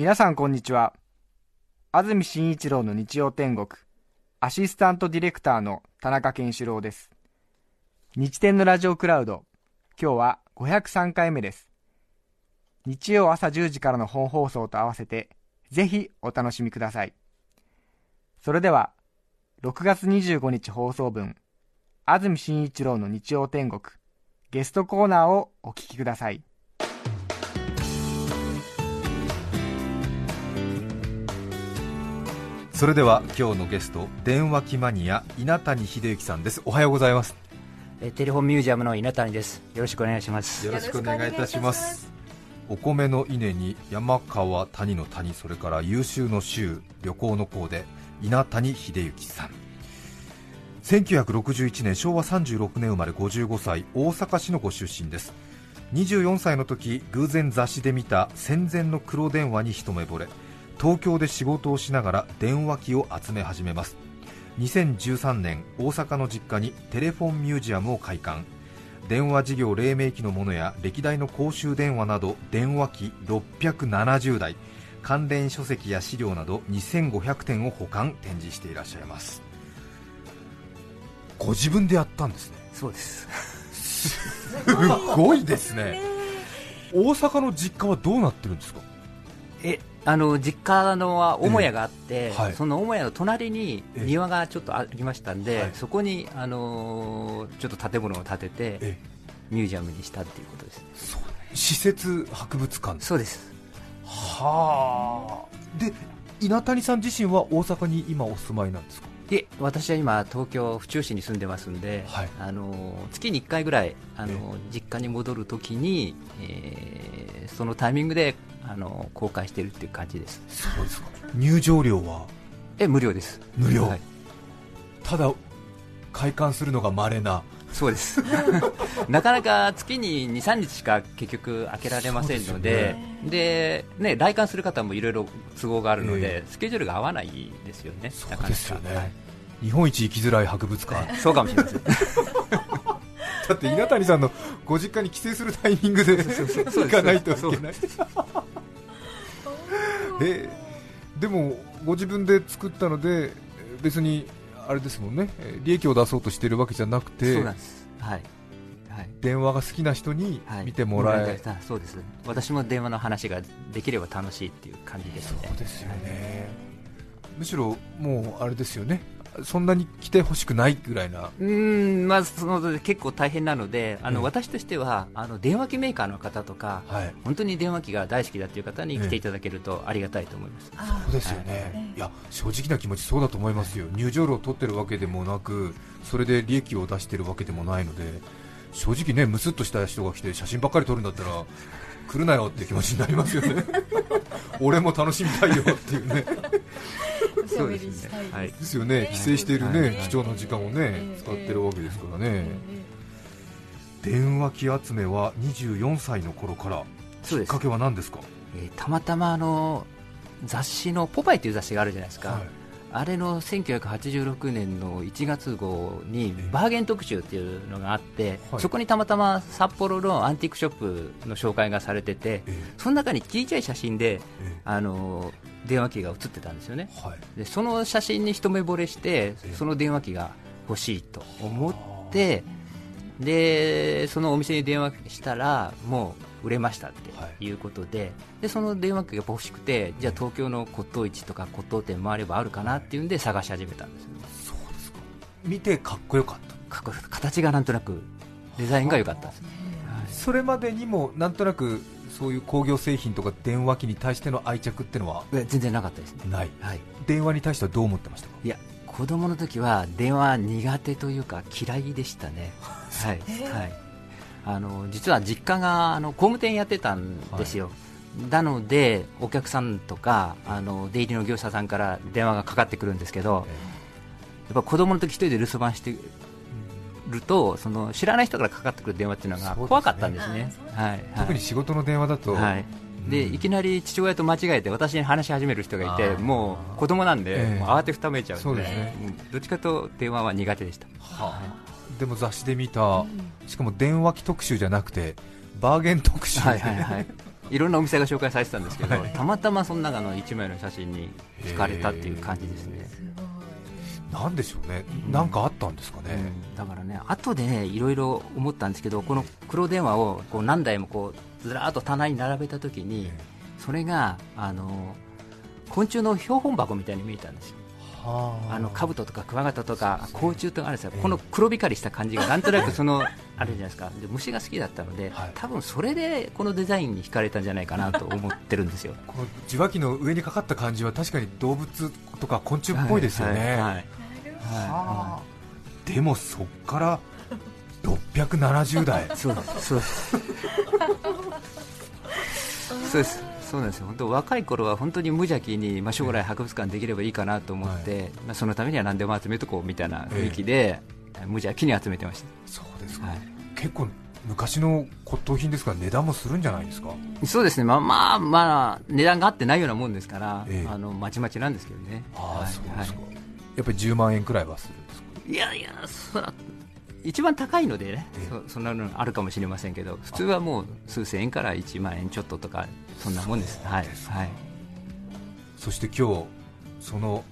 皆さんこんにちは。安住紳一郎の日曜天国アシスタントディレクターの田中健志郎です。日天のラジオクラウド今日は503回目です。日曜朝10時からの本放送と合わせてぜひお楽しみください。それでは6月25日放送分安住紳一郎の日曜天国ゲストコーナーをお聞きください。それでは今日のゲスト電話機マニア稲谷秀幸さんです。おはようございます。えテレフォンミュージアムの稲谷です。よろしくお願いします。よろしくお願いいたします。お米の稲に山川谷の谷それから優秀の州旅行の校で稲谷秀幸さん。1961年昭和36年生まれ55歳大阪市のご出身です。24歳の時偶然雑誌で見た戦前の黒電話に一目惚れ東京で仕事をしながら電話機を集め始めます。2013年大阪の実家にテレフォンミュージアムを開館。電話事業黎明期のものや歴代の公衆電話など電話機670台関連書籍や資料など2500点を保管展示していらっしゃいます。ご自分でやったんですね。そうです。すごいですね。大阪の実家はどうなってるんですか？えあの実家のは母屋があって、えはい。その母屋の隣にえ庭がちょっとありましたんで、はい。そこに、あのーちょっと建物を建ててえミュージアムにしたっていうことです。施設博物館。そうです。はあ。で稲谷さん自身は大阪に今お住まいなんですか？で私は今東京府中市に住んでますんで、はい。あのー月に1回ぐらい、あのー実家に戻るときに、えーそのタイミングで、あのー公開してるっていう感じです。そうですか。入場料は？え無料です。無料。はい。ただ開館するのが稀なそうです。なかなか月に2、3日しか結局開けられませんので、でね、来館する方もいろいろ都合があるので、えスケジュールが合わないですよね、そうなかなか。ですよね、はい。日本一行きづらい博物館。そうかもしれません、だって稲谷さんのご実家に帰省するタイミングで行かないといけない。え。でもご自分で作ったので別にあれですもんね。え利益を出そうとしているわけじゃなくてそうなんです、はい。はい、電話が好きな人にはい。見てもらえ、たそうです。私も電話の話ができれば楽しいっていう感じですね。そうですよね、むしろもうあれですよねそんなに来てほしくないぐらいな。うーんまあ、その結構大変なのであの、ええ私としてはあの電話機メーカーの方とかはい。本当に電話機が大好きだという方に来ていただけるとありがたいと思います、そうですよね、い。や正直な気持ちそうだと思いますよ、入場料を取ってるわけでもなく、それで利益を出してるわけでもないので、正直ね、むすっとした人が来て写真ばっかり撮るんだったら、来るなよって気持ちになりますよね、俺も楽しみたいよっていうね、おしゃべりしたいです。はい。ですよね、帰省しているね、はい。貴重な時間をねえ、え。使ってるわけですからね、え電話機集めは24歳の頃から、そうです。きっかけは何ですか、えーたまたまあの雑誌の「ポパイ」という雑誌があるじゃないですか、はい。あれの1986年の1月号にバーゲン特集っていうのがあって、はい。そこにたまたま札幌のアンティークショップの紹介がされてて、えその中に小さい写真でええ。あの電話機が写ってたんですよね。えはい。でその写真に一目惚れしてええ。その電話機が欲しいと思ってでそのお店に電話したらもう売れましたってい。うことで,、でその電話機が欲しくてじゃあ東京の骨董市とか骨董店回ればあるかなっていうんで探し始めたんですよね。そうですか。見てかっこよかった。かっこよかった。形がなんとなくデザインが良かったんです、はいそれまでにもなんとなくそういう工業製品とか電話機に対しての愛着ってのは？全然なかったですね、ない。はい、電話に対してはどう思ってました？かいや子供の時は電話苦手というか嫌いでしたね、はい。はい、あの実は実家があの工務店やってたんですよ、なのでお客さんとかあの出入りの業者さんから電話がかかってくるんですけど、やっぱ子供の時一人で留守番してるとその知らない人からかかってくる電話っていうのが怖かったんですね。はいはい。特に仕事の電話だと、はい。でうん。いきなり父親と間違えて私に話し始める人がいてもう子供なんで、ええ。もう慌てふためいちゃうんでそうですね。どっちかと電話は苦手でした、はあ。でも雑誌で見た、しかも電話機特集じゃなくてバーゲン特集。で、はいはいはい。いろんなお店が紹介されてたんですけど、たまたまその中の1枚の写真に惹かれたっていう感じですね。なんでしょうね、なんかあったんですかね、うん、だからね、後でね、いろいろ思ったんですけど、この黒電話をこう何台もこうずらーっと棚に並べたときに、それがあの昆虫の標本箱みたいに見えたんですよ。あ。の兜とかクワガタとか甲虫とかあるんですよ、この黒光りした感じがなんとなくそのあるじゃないですか。で虫が好きだったので、多分それでこのデザインに惹かれたんじゃないかなと思ってるんですよ。この受話器の上にかかった感じは確かに動物とか昆虫っぽいですよね、はいはいはいはでもそっから670代。そうそうです。そうです。そうなんですよ。本当若い頃は本当に無邪気に、まあ、将来博物館できればいいかなと思って、はい、まあ、そのためには何でも集めとこうみたいな雰囲気で、え無邪気に集めてました。そうですか、はい、結構昔の骨董品ですから値段もするんじゃないですか？そうですね。まあまあまあ値段があってないようなもんですから、ええ、あのまちまちなんですけどね。ああ、そうですか、やっぱり10万円くらいはするんですか？いやいやそら一番高いのでね、そそんなのあるかもしれませんけど、普通はもう数千円から1万円ちょっととか、そんなもんです、はいはい、そして今日その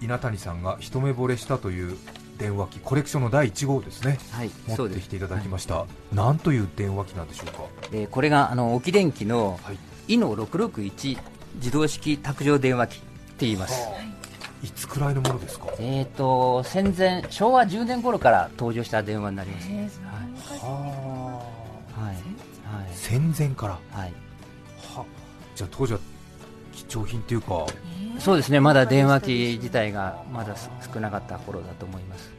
稲谷さんが一目惚れしたという電話機、コレクションの第1号ですね、はい、持ってきていただきました、はい、なんという電話機なんでしょうか、えー、これがあの沖電機の、はい、イノ661自動式卓上電話機って言います。はあいつくらいのものですか？えっ、ー、と戦前昭和10年頃から登場した電話になります、ね、はあ、はい、はい、戦前から？はい。はじゃあ当時は貴重品というか、そうですねまだ電話機自体がまだ少なかった頃だと思います。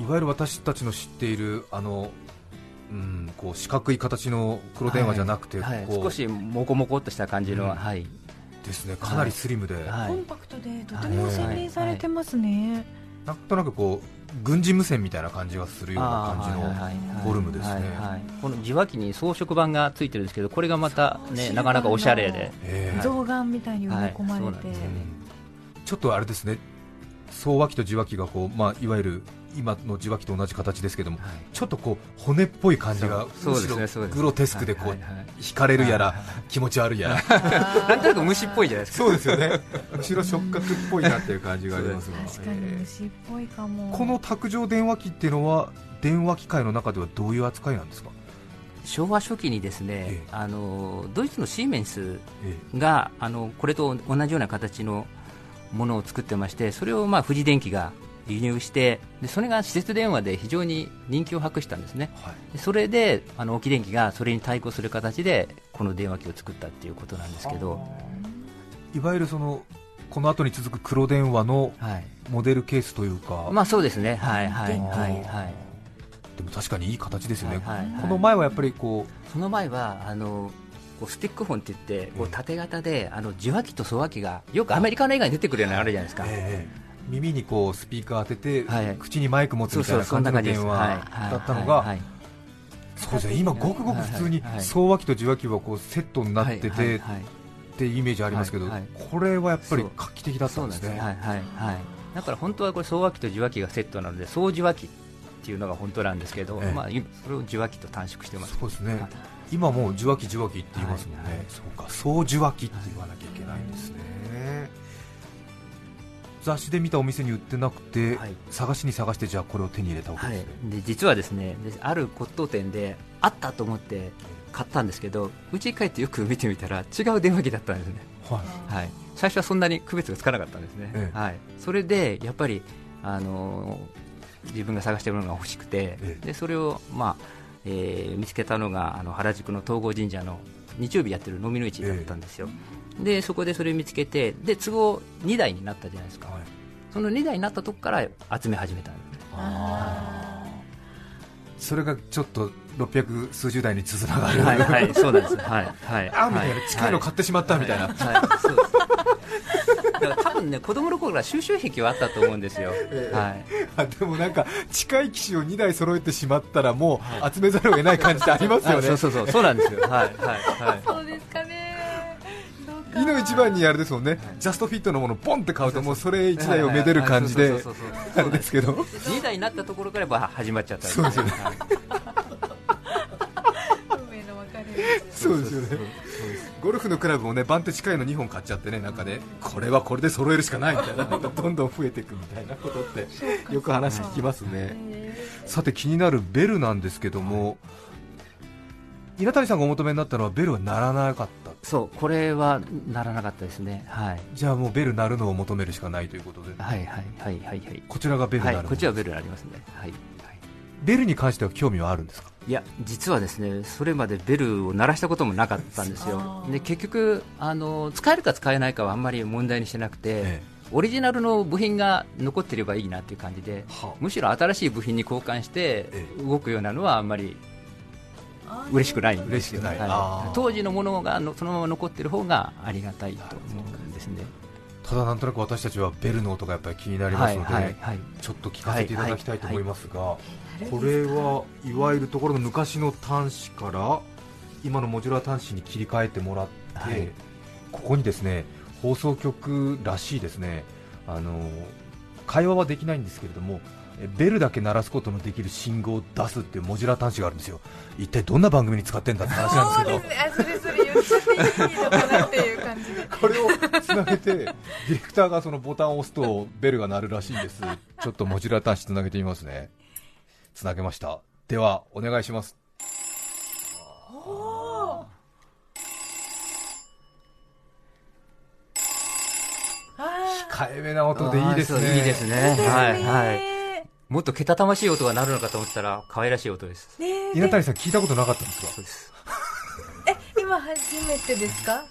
いわゆる私たちの知っているあのうん、こう四角い形の黒電話じゃなくて、はい。はい、少しもこもこっとした感じの、うん、はい、ですね。かなりスリムで、はい、コンパクトでとても洗練されてますね、なんとなくこう軍事無線みたいな感じがするような感じのフォルムですね、この受話器に装飾板がついてるんですけどこれがまたねなかなかおしゃれで。象眼みたいに埋め込まれて、ちょっとあれですね。送話器と受話器がこう、まあ、いわゆる今の受話器と同じ形ですけども、はい、ちょっとこう骨っぽい感じがむしろグロテスクでこう惹かれるやら気持ち悪いやら。なんとなく虫っぽいじゃないですか。そうですよね。むしろ触覚っぽいなっていう感じがありますが。確かに虫っぽいかも。この卓上電話機っていうのは電話機械の中ではどういう扱いなんですか？昭和初期にですね、ええ、あのドイツのシーメンスが、え、あのこれと同じような形のものを作ってましてそれをまあ富士電機が輸入してでそれが施設電話で非常に人気を博したんですね、はい、それであの沖電機がそれに対抗する形でこの電話機を作ったっていうことなんですけど。い。わゆるそのこの後に続く黒電話のモデルケースというか、はい、まあそうですね。はいはいはいはい。でも確かにいい形ですよね、はいはい。はい、この前はやっぱりこうその前はあのこうスティックフォンって言ってこう縦型であの受話器と送話器がよくアメリカの映画に出てくるようなのあるじゃないですか、えー耳にこうスピーカー当てて、はい、口にマイク持つみたいな感じの電話だったのが、そうですね今、ごくごく普通に送話機と受話器はこうセットになっててってい。うイメージありますけど、これはやっぱり画期的だったんですね。だから本当はこれ送話機と受話器がセットなので送受話器っていうのが本当なんですけど、まあ、それを受話器と短縮してます。そうですね。今もう受話器受話器って言いますもんね、そうか。送受話器って言わなきゃいけないんですね。雑誌で見たお店に売ってなくて、はい、探しに探してじゃあこれを手に入れたわけですね、はい、で実はですねある骨董店であったと思って買ったんですけどうちに帰ってよく見てみたら違う電話機だったんですね、はい、はい、最初はそんなに区別がつかなかったんですね、ええ、はい、それでやっぱり、あのー、自分が探しているものが欲しくて、え、でそれを、まあえー、見つけたのがあの原宿の東郷神社の日曜日やってる飲みの市だったんですよ、でそこでそれを見つけてで都合2台になったじゃないですか、はい、その2台になったとこから集め始めたんでそれがちょっと600数十台につながる、はいはい、そうなんです、はいはい、あみたいな、近いの買ってしまったみたいな、はい、そうだから多分ね子供の頃から収集癖はあったと思うんですよ、えー、はい、あでもなんか近い機種を2台揃えてしまったらもう集めざるを得ない感じってありますよね、そうそうそうそうなんですよ。はいはいはい。そうですか。ねいの一番にあれですもんね、ジャストフィットのものボンって買うともうそれ1台をめでる感じであれですけど。2台になったところから始まっちゃったそうですよね。そうですよね。ゴルフのクラブもね番手近いの2本買っちゃってねなんかねこれはこれで揃えるしかないみたいななんかどんどん増えていくみたいなことってよく話聞きますね。さて気になるベルなんですけども稲谷さんがお求めになったのはベルは鳴らなかったそうこれはならなかったですね。はい。じゃあもうベル鳴るのを求めるしかないということで。はいはいはいはいはい。こちらがベル鳴る、はい、こっちはベルありますね。はい、はい、ベルに関しては興味はあるんですか？いや実はですねそれまでベルを鳴らしたこともなかったんですよ。で結局あの使えるか使えないかはあんまり問題にしてなくて、ええ、オリジナルの部品が残っていればいいなという感じで、はあ、むしろ新しい部品に交換して動くようなのはあんまり嬉しくない。んですよ、はい、当時のものがそのまま残っている方がありがたいと思うんですね。ただなんとなく私たちはベルの音がやっぱり気になりますので、はいはいはい、ちょっと聞かせていただきたいと思いますが、これはいわゆるところの昔の端子から今のモジュラー端子に切り替えてもらって、ここにですね放送局らしいですねあの会話はできないんですけれどもベルだけ鳴らすことのできる信号を出すっていうモジュラー端子があるんですよ。一体どんな番組に使ってんだって話なんですけど。そうです。ねそれそれ言っちゃっていいのかなっていう感じで。これをつなげてディレクターがそのボタンを押すとベルが鳴るらしいんです。ちょっとモジュラー端子つなげてみますね。つなげました。ではお願いします。控えめな音でいいですね。いいですね。はいはい。もっとけたたましい音が鳴るのかと思ったら可愛らしい音です。ね稲谷さん聞いたことなかったんですか？そうです。え、今初めてですか？わ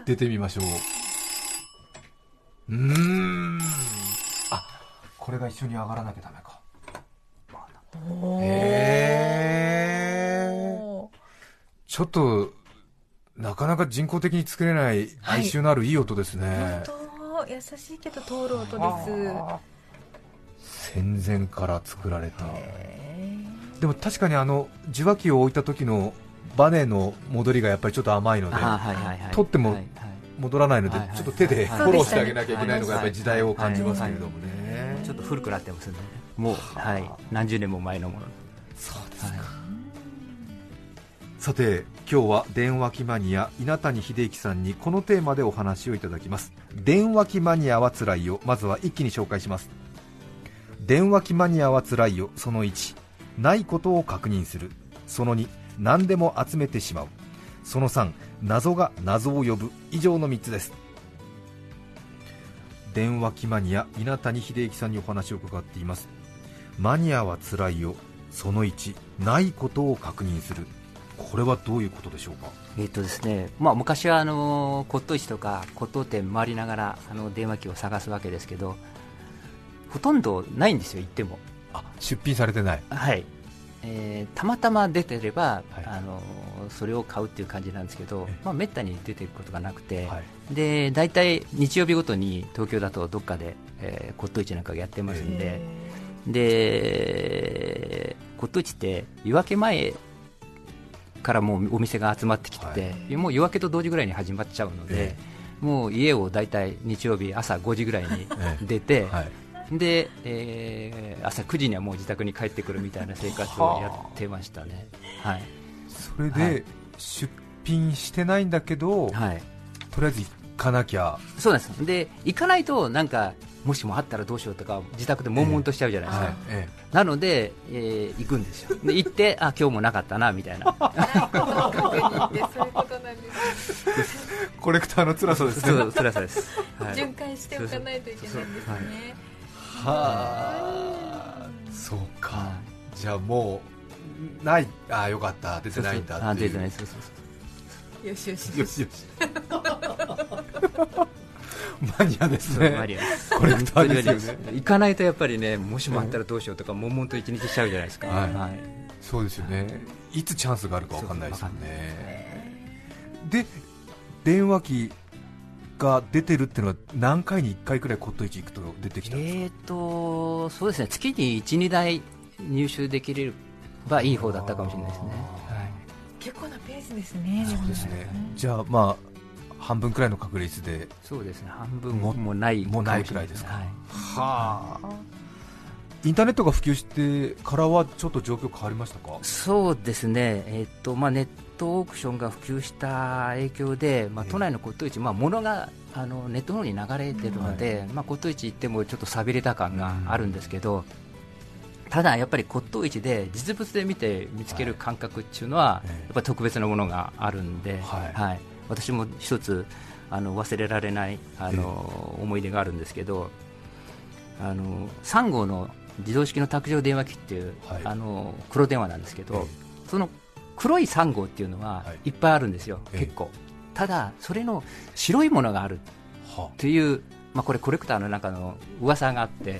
あ出てみましょう。うーん。あ、これが一緒に上がらなきゃダメか。へえ。ちょっと、なかなか人工的に作れない哀愁のあるいい音ですね。はい優しいけど通る音です戦前から作られた。でも確かにあの受話器を置いた時のバネの戻りがやっぱりちょっと甘いので、取っても戻らないので、ちょっと手でフォローしてあげなきゃいけないのがやっぱり時代を感じますけれどもね、ちょっと古くなってますね。もう、はい、何十年も前のもの。そうですか、さて今日は電話機マニア稲谷秀幸さんにこのテーマでお話をいただきます。電話機マニアはつらいよ。まずは一気に紹介します電話機マニアはつらいよその1ないことを確認する。その2何でも集めてしまう。その3謎が謎を呼ぶ。以上の3つです。電話機マニア稲谷秀幸さんにお話を伺っています。マニアはつらいよその1ないことを確認する。これはどういうことでしょうか、えーとですねまあ、昔はあの骨董市とか骨董店回りながらあの電話機を探すわけですけどほとんどないんですよ、行っても。あ出品されてない、はい。えー、たまたま出てれば、はい、あのそれを買うっていう感じなんですけど、まあ、めったに出てることがなくて、はい、で大体日曜日ごとに東京だとどっかで、えー、骨董市なんかがやってますんで、で骨董市って夜明け前からもうお店が集まってきてて、はい、もう夜明けと同時ぐらいに始まっちゃうので、えー、もう家を大体日曜日朝5時ぐらいに出て、えーはい、で、えー、朝9時にはもう自宅に帰ってくるみたいな生活をやってましたね。はい、それで、出品してないんだけど、はい、とりあえず行かなきゃ。そうなんですで行かないとなんかもしもあったらどうしようとか自宅で悶々としちゃうじゃないですか、えー、なので、えー、行くんですよ。で行ってあ今日もなかったなみたいな。コレクターの辛さですね。辛さです、はい、巡回しておかないといけないんですね。はあ。そうか、じゃあもうない。あよかった。出てないんだって出てない。そうそうそうよしよし。よしよし。マニアですね、マニア。コレクターですよね。行かないとやっぱりね、もしもあったらどうしようとか、悶々と一日しちゃうじゃないですか、はい、そうですよね、い。つチャンスがあるか分かんないですよね。で、電話機が出てるっていうのは、何回に1回くらい骨董市行くと出てきたんですか、えーとそうですね。月に1、2台入手できればいい方だったかもしれないですね。はい、結構なペースですね。そうですね。じゃあまあ半分くらいの確率でそうですね。半分ももない。もないくらいですか、はい、はあ。インターネットが普及してからはちょっと状況変わりましたか？そうですね、えー、っとまあ、ネットオークションが普及した影響で、まあ、都内の骨董市、まあ、物があのネットの方に流れているので、まあ、骨董市行ってもちょっと寂れた感があるんですけど、ただやっぱり骨董市で実物で見て見つける感覚っていうのは、やっぱり特別なものがあるんで、はい。私も一つあの忘れられないあの、思い出があるんですけどあの3号の自動式の卓上電話機っていう、あの黒電話なんですけど、その黒い3号っていうのはい。っぱいあるんですよ、結構。ただそれの白いものがあるという、まあ、これコレクターの中の噂があって、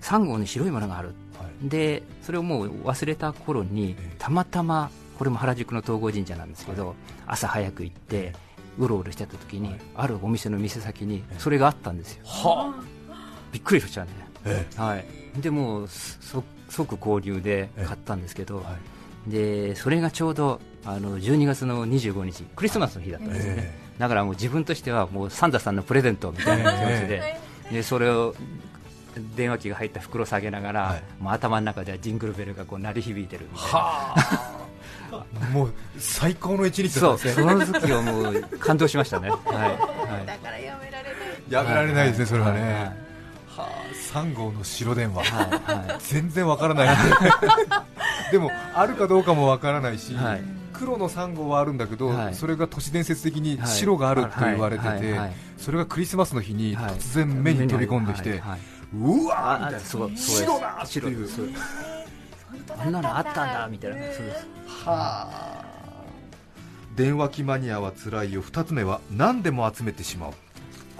3号に白いものがある。でそれをもう忘れた頃にたまたまこれも原宿の東郷神社なんですけど、朝早く行ってうろうろしてた時に、あるお店の店先にそれがあったんですよ、びっくりしちゃうね、はい、でもう即購入で買ったんですけど、でそれがちょうどあの12月の25日クリスマスの日だったんですよね、だからもう自分としてはもうサンタさんのプレゼントみたいな気持ちで,、でそれを電話機が入った袋を下げながら、はい、もう頭の中ではジングルベルがこう鳴り響いてるみたいな。もう最高の一日だったんですね。その時はもう感動しましたね。はい。はい、だからやめられない。やめられないですね、それはね。はい、はあ、3号の白電話、はい。はい、全然わからない でもあるかどうかもわからないし、はい、黒の3号はあるんだけど、はい、それが都市伝説的に白があると言われてて、それがクリスマスの日に突然目に飛び込んできて、うわーみたいな白だっていう。あんなのあったんだみたいな。そうです。はあ。電話機マニアはつらいよ。2つ目は何でも集めてしまう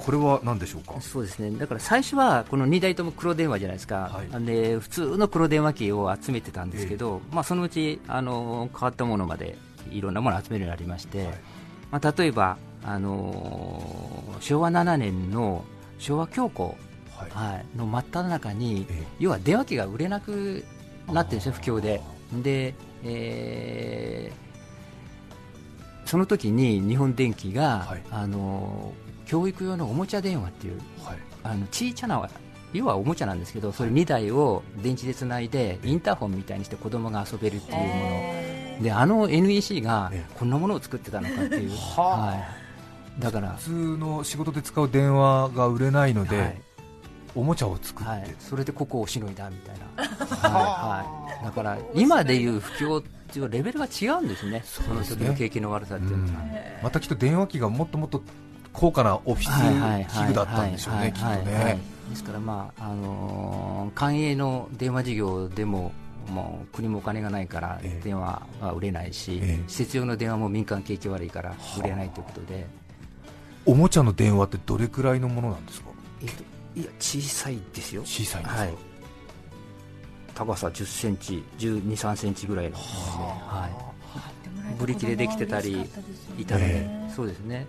これは何でしょうか？そうですね。だから最初はこの2台とも黒電話じゃないですか、はい、で普通の黒電話機を集めてたんですけど、えー、まあ、そのうちあの変わったものまでいろんなものを集めるようになりまして、はい、まあ、例えばあの昭和7年の昭和恐慌はい、の真っ只中に、要は電話機が売れなくなってるんですよ、不況で。で、えー、その時に日本電機が、はい、あの教育用のおもちゃ電話っていう、はい、あの小さな要はおもちゃなんですけどそれ2台を電池でつないでインターホンみたいにして子供が遊べるっていうもの。であの NEC がこんなものを作ってたのかっていう、はい、だから普通の仕事で使う電話が売れないので、はい。おもちゃを作って、はい、それでここをしのいだみたいな、はい。はい、だから今でいう不況っていうレベルが違うんですね、その時の景気の悪さっていうのは、またきっと電話機がもっともっと高価なオフィス器具だったんでしょうね、きっとね。ですから、まああのー、官営の電話事業でももう国もお金がないから電話は売れないし、ええ、施設用の電話も民間景気悪いから売れないということで、おもちゃの電話ってどれくらいのものなんですか、えっと、いや小さいですよ。小さいはい、高さ1 0センチ1 2 3センチぐらいの、はい、ブリキでできてたり板で、ね、そうですね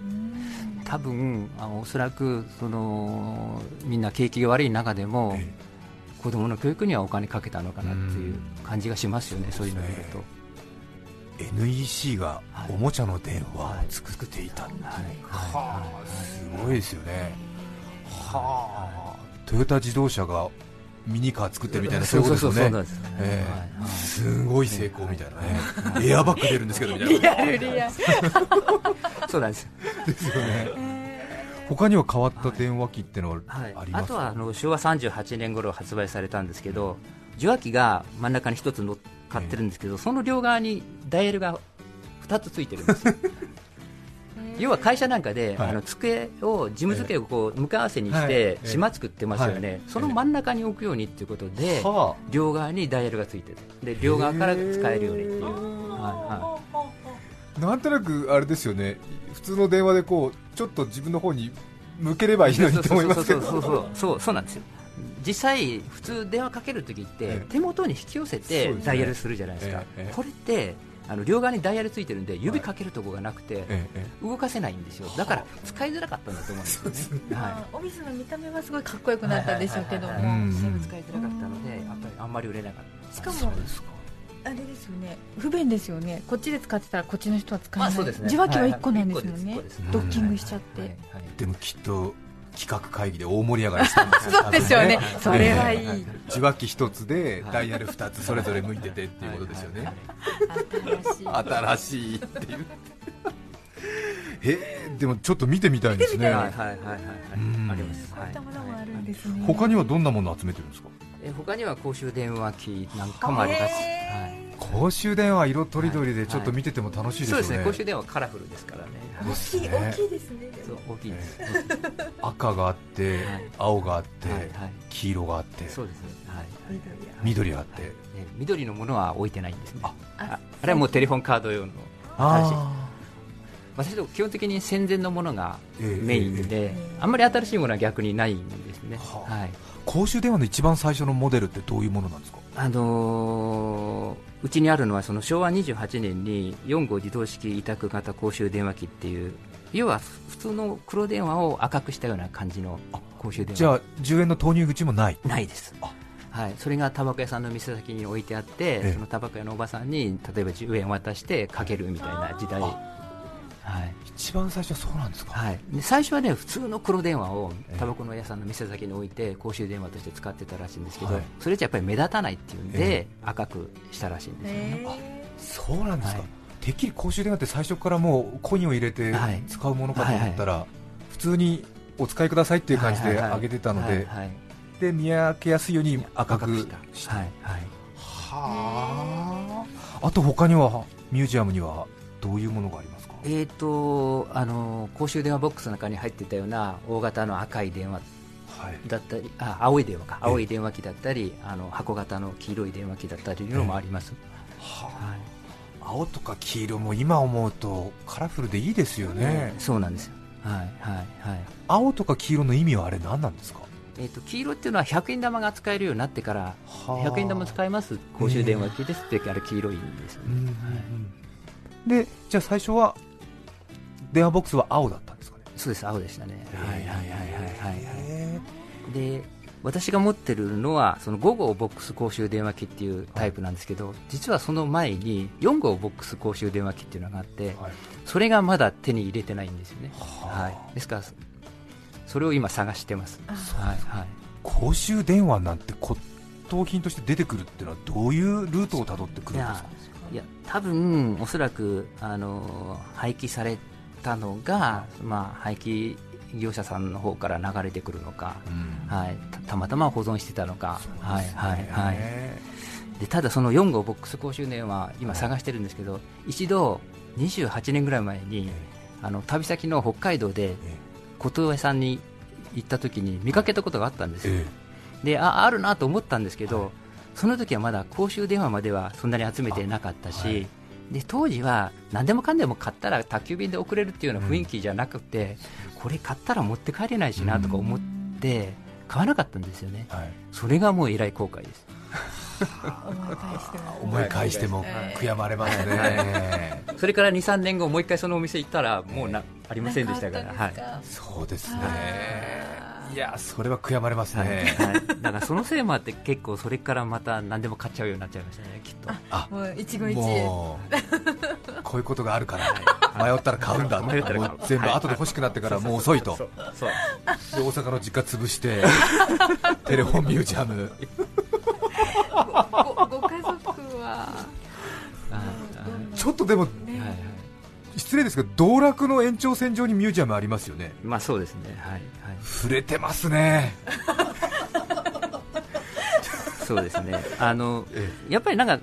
多分あのおそらくそのみんな景気が悪い中でも、えー、子供の教育にはお金かけたのかなっていう感じがしますよね、そういうのを見ると。NEC がおもちゃの電話を作っていた、はい。はい、すごいですよね。はあ。トヨタ自動車がミニカー作ってるみたいなそういうことですよね。すごい成功みたいな。ね、エアバッグ出るんですけどみたいな。リアルリアル。そうなんですですよね。他には変わった電話機ってのはありますあとはあの昭和38年頃発売されたんですけど受話器が真ん中に一つ乗っかってるんですけど、その両側にダイヤルが2つついてるんですよ要は会社なんかで、はい、あの机を事務机をこう向かわせにして島作ってますよね、その真ん中に置くようにということで、両側にダイヤルがついてるで両側から使えるようにっていう、はいはい、なんとなくあれですよね。普通の電話でこうちょっと自分の方に向ければいいのにと思いますけど。そうそうそうそうなんですよ。実際、普通電話かけるときって手元に引き寄せてダイヤルするじゃないですか、これってあの両側にダイヤルついてるんで指かけるところがなくて、動かせないんですよ。だから使いづらかったんだと思うんですよね、はい、オフィスの見た目はすごいかっこよくなったんでしょうけども、全部使いづらかったのでやっぱりあんまり売れなかったしかもあれですよね。不便ですよね。こっちで使ってたらこっちの人は使えない、受話器は1個なんですもんね、ドッキングしちゃって、でもきっと企画会議で大盛り上がりしたんですよ。そうでしょうね。それはいい。受話器一つでダイヤル2つそれぞれ向いててっていうことですよね。新しい。新しいっていう。へえでもちょっと見てみたいですね。はいはいはいはい。うん。あります、はい。こういったものもあるんですね。他にはどんなものを集めてるんですか？え他には公衆電話機なんかもあります、はい。公衆電話色とりどりでちょっと見てても楽しいでしょうね,、そうですね。公衆電話カラフルですからね。大きい大きいですね。そう大きいです、赤があって、はい。青があって、はいはい。黄色があって。そうですね。はい緑があって。ね緑のものは置いてないんですね。あ。ああれはもうテレフォンカード用の。新しい。あ私ども基本的に戦前のものがええメインで、ええあんまり新しいものは逆にないんで。すね、はあ。はい。公衆電話の一番最初のモデルってどういうものなんですか？あのーうちにあるのはその昭和28年に4号自動式委託型公衆電話機っていう要は普通の黒電話を赤くしたような感じの公衆電話。じゃあ10円の投入口もない？ないです。あ。はい、それがタバコ屋さんの店先に置いてあって、ええ。そのタバコ屋のおばさんに例えば10円渡してかけるみたいな時代、はい。一番最初はそうなんですか、はい、で最初はね普通の黒電話をええタバコの屋さんの店先に置いて公衆電話として使ってたらしいんですけど、はい。それじゃやっぱり目立たないっていうんで、え赤くしたらしいんですよね、へそうなんですか、はい。てっきり公衆電話って最初からもうコインを入れてはい。使うものかと思ったら、普通にお使いくださいっていう感じではいはいはい。上げてたので、で見分けやすいように赤くしした。はいはい。はあ。あと他にはミュージアムにはどういうものがありますか？えーとあの公衆電話ボックスの中に入ってたような大型の赤い電話はい。だったりあ青い電話か。ええ。青い電話機だったりあの箱型の黄色い電話機だったりいうのもあります、ははい。あ青とか黄色も今思うとカラフルでいいですよね、そうなんですよ。はいはいはい。青とか黄色の意味はあれ何なんですか？えー、と黄色っていうのは100円玉が使えるようになってからはあ。100円玉使います？公衆電話機ですってあれ黄色いんですようんうんね、うんでじゃあ最初は電話ボックスは青だったんですかね？そうです青でしたね。はいはいはいはいはい。へで私が持ってるのはその5号ボックス公衆電話機っていうタイプなんですけど、実はその前に4号ボックス公衆電話機っていうのがあって、はい。それがまだ手に入れてないんですよね、はあ。はい、ですからそれを今探してます。はいはい。公衆電話なんて骨董品として出てくるっていうのはどういうルートをたどってくるんですか？いや多分おそらくあの廃棄されたのが、まあ、廃棄業者さんの方から流れてくるのか、うん。はい、たたまたま保存してたのか、はいはいはい、ねでただその4号ボックス公衆電話今探してるんですけど一度28年ぐらい前にあの旅先の北海道で骨董屋さんに行った時に見かけたことがあったんですよ。えでああるなと思ったんですけど、その時はまだ公衆電話まではそんなに集めてなかったし、はい。で当時は何でもかんでも買ったら宅急便で送れるっていうような雰囲気じゃなくて、これ買ったら持って帰れないしなとか思って買わなかったんですよね、えはい。それがもうえらい後悔です。思い返しても思い返してもええ悔やまれますね。それから23年後もう一回そのお店行ったらもうなありませんでしたから、はい。そうですねいやそれは悔やまれますはい。ねはい、だからそのせいもあって結構それからまた何でも買っちゃうようになっちゃいましたねきっと。あもう一期一会。こういうことがあるから 迷ったら買うんだ。迷ったら全部後で欲しくなってからもう遅いと。そう大阪の実家潰して テレフォンミュージアム。ごご家族は。はいちょっとでも失礼ですけど道楽の延長線上にミュージアムありますよね。まあそうですね。はいはい。触れてますね。そうですね。あのえやっぱりなんか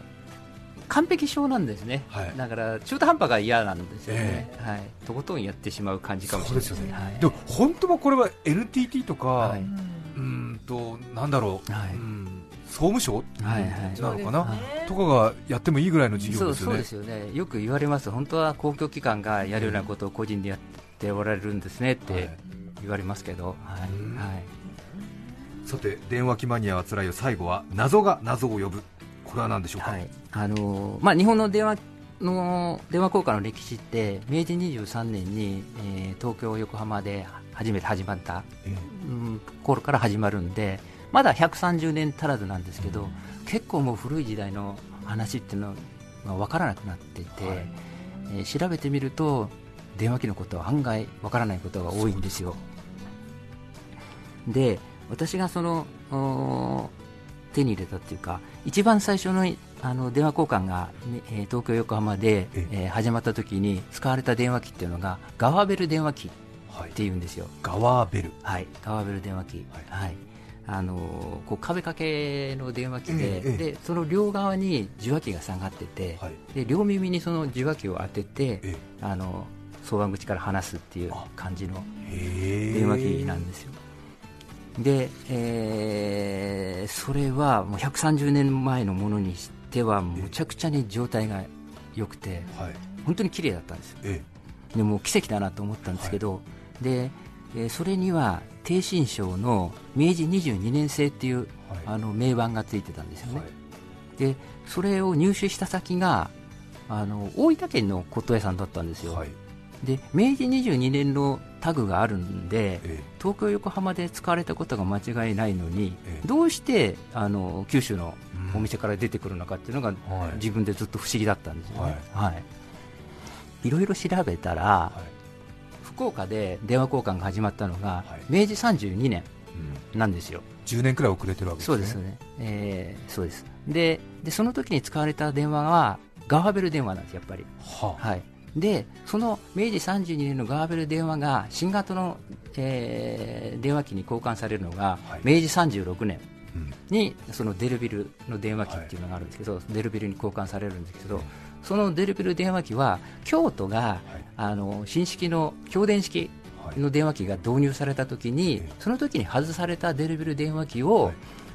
完璧症なんですね、はい。だから中途半端が嫌なんですよね、はい、とことんやってしまう感じかもしれないそうですよね。はい。でも本当はこれは NTT とか、はい。うんとなんだろう、はい。うん総務省？はいはい。なのかな、そうですね。とかがやってもいいぐらいの事業ですよね。そうですよね。よく言われます。本当は公共機関がやるようなことを個人でやっておられるんですねっはい。て言われますけど、はい。うんはいさて電話機マニアはつらいよ。最後は謎が謎を呼ぶ。これは何でしょうか、はい。あのーまあ、日本の電話の電話効果の歴史って明治23年に、えー東京、横浜で初めて始まった、えうん、頃から始まるんでまだ130年足らずなんですけど、結構もう古い時代の話っていうのが分からなくなっていて、はい。えー調べてみると電話機のことは案外分からないことが多いんですよ。で私がそのお手に入れたっていうか一番最初のあの電話交換が、ねえー東京、横浜で、ええ。ー始まった時に使われた電話機っていうのがガワベル電話機っはい。ていうんですよ、ガワーベル。はい、ガワベル電話機、ははいあのーこう壁掛けの電話機で,、ええええ。でその両側に受話器が下がってて、はい。で両耳にその受話器を当てて、ええ。あの送話口から話すっていう感じの電話機なんですよ。で、えーそれはもう130年前のものにしてはむちゃくちゃに状態が良くてはい本当に綺麗だったんですよえ。でもう奇跡だなと思ったんですけど、でえーそれには低身章の明治22年製っていう、はい。あの名板がついてたんですよね、はい。でそれを入手した先があの大分県の骨董屋さんだったんですよ、はい。で明治22年のタグがあるんでえ。東京、横浜で使われたことが間違いないのに、ええ。どうしてあの九州のうん。お店から出てくるのかっていうのが、はい。自分でずっと不思議だったんですよね、はい。はい、いろいろ調べたら、はい福岡で電話交換が始まったのが、はい。明治32年うん。なんですよ、10年くらい遅れてるわけですね。そうですよね、えーそうです。ででその時に使われた電話はガーベル電話なんです、やっぱり。はあ。はい、でその明治32年のガーベル電話が新型の、えー電話機に交換されるのが、はい。明治36年うん。にそのデルビルの電話機っていうのがあるんですけど、デルビルに交換されるんですけど、そのデルビル電話機は京都が、あの新式の強電式はい。の電話機が導入された時に、ええ。その時に外されたデルビル電話機をはい。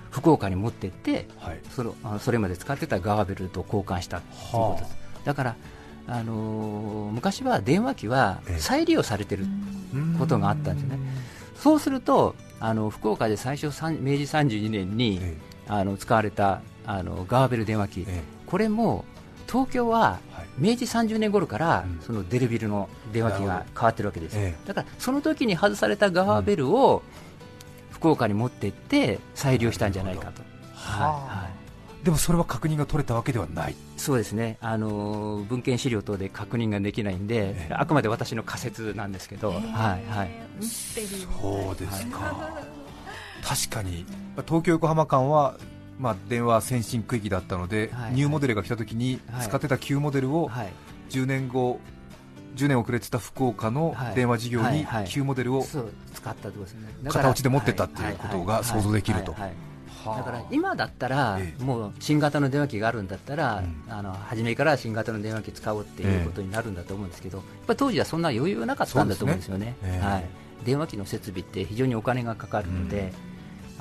福岡に持ってって、はい。そのあのそれまで使ってたガーベルと交換したということです、だから、あのー昔は電話機はええ。再利用されてる、うん。ことがあったんですよね。そうするとあの福岡で最初明治32年に、え。あの使われたあのガーベル電話機、ええ。これも東京ははい。明治30年頃から、うん。そのデルビルの電話機が変わってるわけです、えだからその時に外されたガーベルを福岡に持って行って再利用したんじゃないかと、はいはい。でもそれは確認が取れたわけではない。そうですね、あのー文献資料等で確認ができないんで、ええ。あくまで私の仮説なんですけど、はいはい、そうですか、確かに。まあ東京横浜間は、まあ、電話先進区域だったので、はいニューモデルが来た時にはい。使ってた旧モデルをはい、10年後10年遅れてた福岡のはい。電話事業にはい。はい。旧モデルをそう使ったってことですね、だ片落ちで持ってったっていうことが想像できると。だから今だったら、ええ。もう新型の電話機があるんだったら、うん。あの初めから新型の電話機使おうっていうことになるんだと思うんですけど、やっぱり当時はそんな余裕なかったんだと思うんですよね。はい、電話機の設備って非常にお金がかかるので、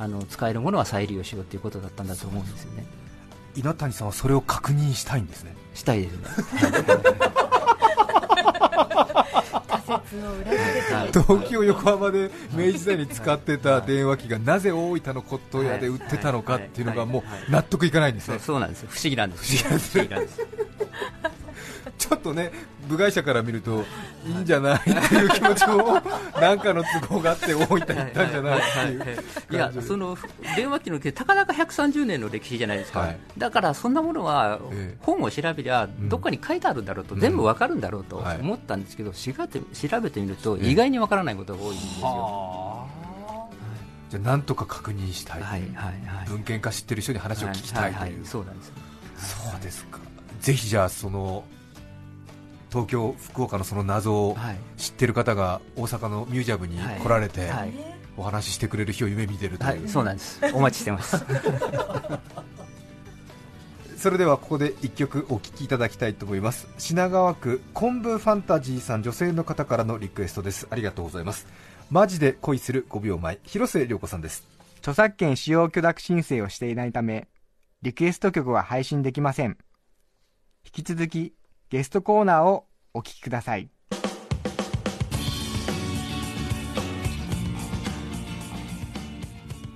あの使えるものは再利用しようということだったんだと思うんですよね。稲谷さんはそれを確認したいんですねしたいですね。仮説を裏付けてはい東京、横浜で明治時代に使ってた電話機がなぜ大分の骨董屋で売ってたのかっていうのがもう納得いかないんですそうね、そうなんですよ。不思議なんです。不思議なんです。ちょっとね部外者から見るといいんじゃないっていう気持ちもなんかの都合があって大分に行ったんじゃないっていういやその電話機のたかだか130年の歴史じゃないですか、はい。だからそんなものはええ。本を調べりゃん。どっかに書いてあるんだろうと、うん。全部わかるんだろうとはい。思ったんですけど、調べて調べてみるとええ。意外にわからないことが多いんですよ。はあ。じゃあなんとか確認したい、はいはいはい。文献化知ってる人に話を聞きたいという、はいはいそうなんですそうですか。ぜひじゃあその東京、福岡のその謎をはい知ってる方が大阪のミュージアムに来られて、はい。お話ししてくれる日を夢見てるという、はい、そうなんです。お待ちしてます。それではここで1曲お聴きいただきたいと思います。品川区昆布ファンタジーさん女性の方からのリクエストです。ありがとうございます。マジで恋する5秒前広瀬涼子さんです。著作権使用許諾申請をしていないため、リクエスト曲は配信できません。引き続き、ゲストコーナーをお聞きください。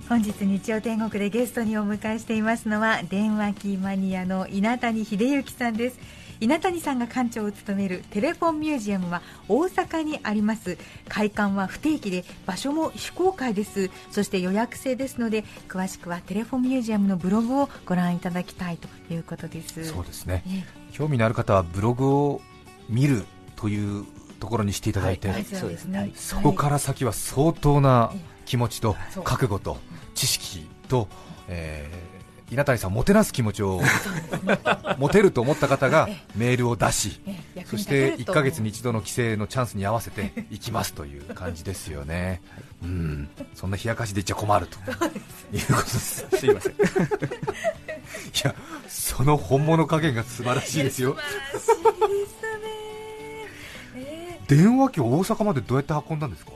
本日日曜天国でゲストにお迎えしていますのは電話機マニアの稲谷秀幸さんです稲谷さんが館長を務めるテレフォンミュージアムは大阪にあります。開館は不定期で場所も非公開です。そして予約制ですので詳しくはテレフォンミュージアムのブログをご覧いただきたいということです。そうですね。え興味のある方はブログを見るというところにしていただいて、はいはですね、はい。そこから先は相当な気持ちと覚悟と知識と、えー、稲谷さんをもてなす気持ちを 持てると思った方がメールを出し、そして1ヶ月に一度の帰省のチャンスに合わせて行きますという感じですよね、うん、そんな冷やかしで言っちゃ困ると。いうことです。すいません。いやその本物加減が素晴らしいですよ。電話機を大阪までどうやって運んだんですか？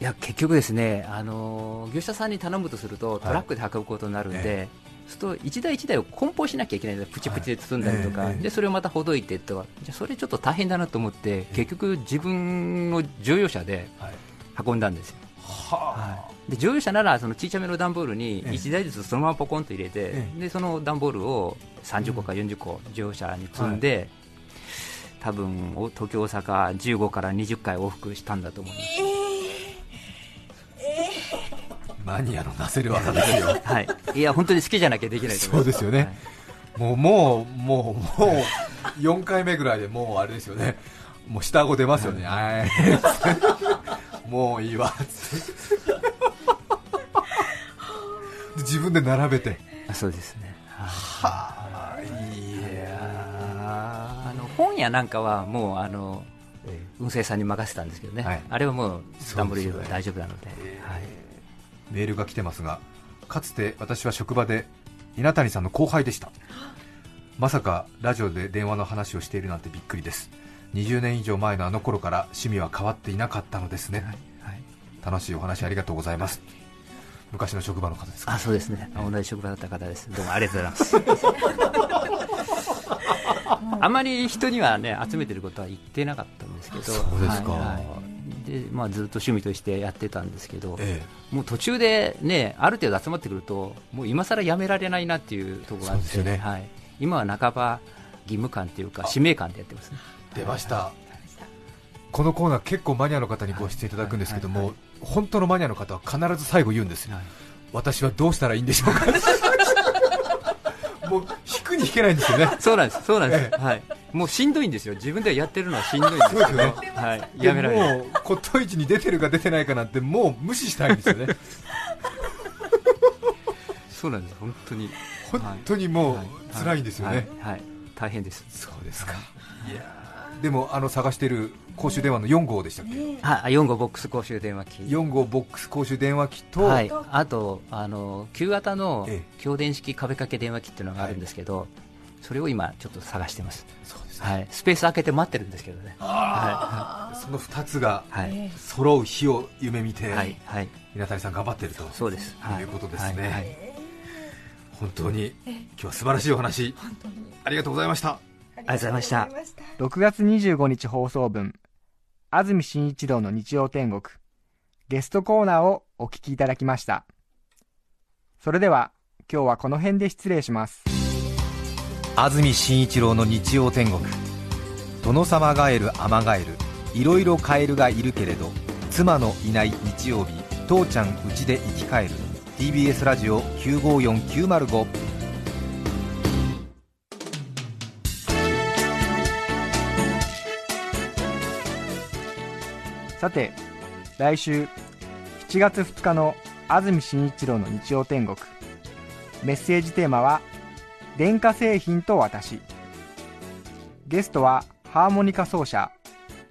いや結局ですね、あの業者さんに頼むとするとトラックで運ぶことになるんで、はいええ、すると1台1台を梱包しなきゃいけないのでプチプチで包んだりとか、はいえ、でそれをまたほどいてとじゃそれちょっと大変だなと思って結局自分の乗用車で運んだんですよ。はい、で乗用車ならその小さめの段ボールに1台ずつそのままポコンと入れて、でその段ボールを30個か40個乗用車に積んで、多分東京、大阪15から20回往復したんだと思います。マニアのなせる技ですよ、はい、い。や本当に好きじゃなきゃできないそうですよね、はい、もうもうもうもう4回目ぐらいでもうあれですよね。もう下顎出ますよね、はい、もういいわ。自分で並べて。そうですね。はあい。やあの本屋なんかはもうあの運勢さんに任せたんですけどね、はい、あれはもうダンブル大丈夫なので、はい、メールが来てますがかつて私は職場で稲谷さんの後輩でした。まさかラジオで電話の話をしているなんてびっくりです。20年以上前のあの頃から趣味は変わっていなかったのですね、はいはい、楽しいお話ありがとうございます。昔の職場の方ですか？あそうですね。同じ職場だった方です。どうもありがとうございます。あまり人にはね集めてることは言ってなかったんですけど、そうですか、はいでまあ、ずっと趣味としてやってたんですけど、ええ、もう途中で、ね、ある程度集まってくると、もう今更やめられないなっていうところがあって、ね、はい、今は半ば義務感というか、使命感でやってますね。出ました、このコーナー、結構マニアの方にご出演いただくんですけども、本当のマニアの方は必ず最後言うんです、私はどうしたらいいんでしょうか。もう引くに引けないんですよね。そうなんです、そうなんです。はい。もうしんどいんですよ。自分ではやってるのはしんどいんですけど、ね、はい。やめられない。もう骨董市に出てるか出てないかなんてもう無視したいんですよね。そうなんです。本当に。本当にもう辛いんですよね。はい。はい、大変です。そうですか。いや。でもあの探してる公衆電話の4号でしたっけ、はい、4号ボックス公衆電話機4号ボックス公衆電話機と、はい、あとあの旧型の強電式壁掛け電話機っていうのがあるんですけど、それを今ちょっと探してます。そうです、ね、はい、スペース空けて待ってるんですけどね、はい、その2つが揃う日を夢見て、はい。はい、稲谷さん頑張ってるとそうです、はい、いうことですね、はい、本当に今日は素晴らしいお話。ありがとうございました。ありがとうございました。6月25日放送分、安住紳一郎の日曜天国、ゲストコーナーをお聞きいただきました。それでは、今日はこの辺で失礼します。安住紳一郎の日曜天国、殿様ガエル、アマガエル、いろいろカエルがいるけれど、妻のいない日曜日、父ちゃんうちで生き返る、TBS ラジオ954905さて来週7月2日の安住紳一郎の日曜天国。メッセージテーマは「電化製品と私」ゲストはハーモニカ奏者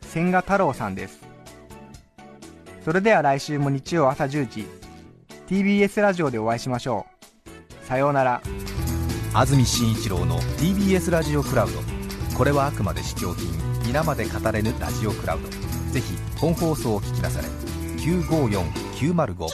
千賀太郎さんです。それでは来週も日曜朝10時 TBS ラジオでお会いしましょう。さようなら。安住紳一郎の TBS ラジオクラウド。これはあくまで試供品皆まで語れぬラジオクラウド。ぜひ本放送を聞きなされ954905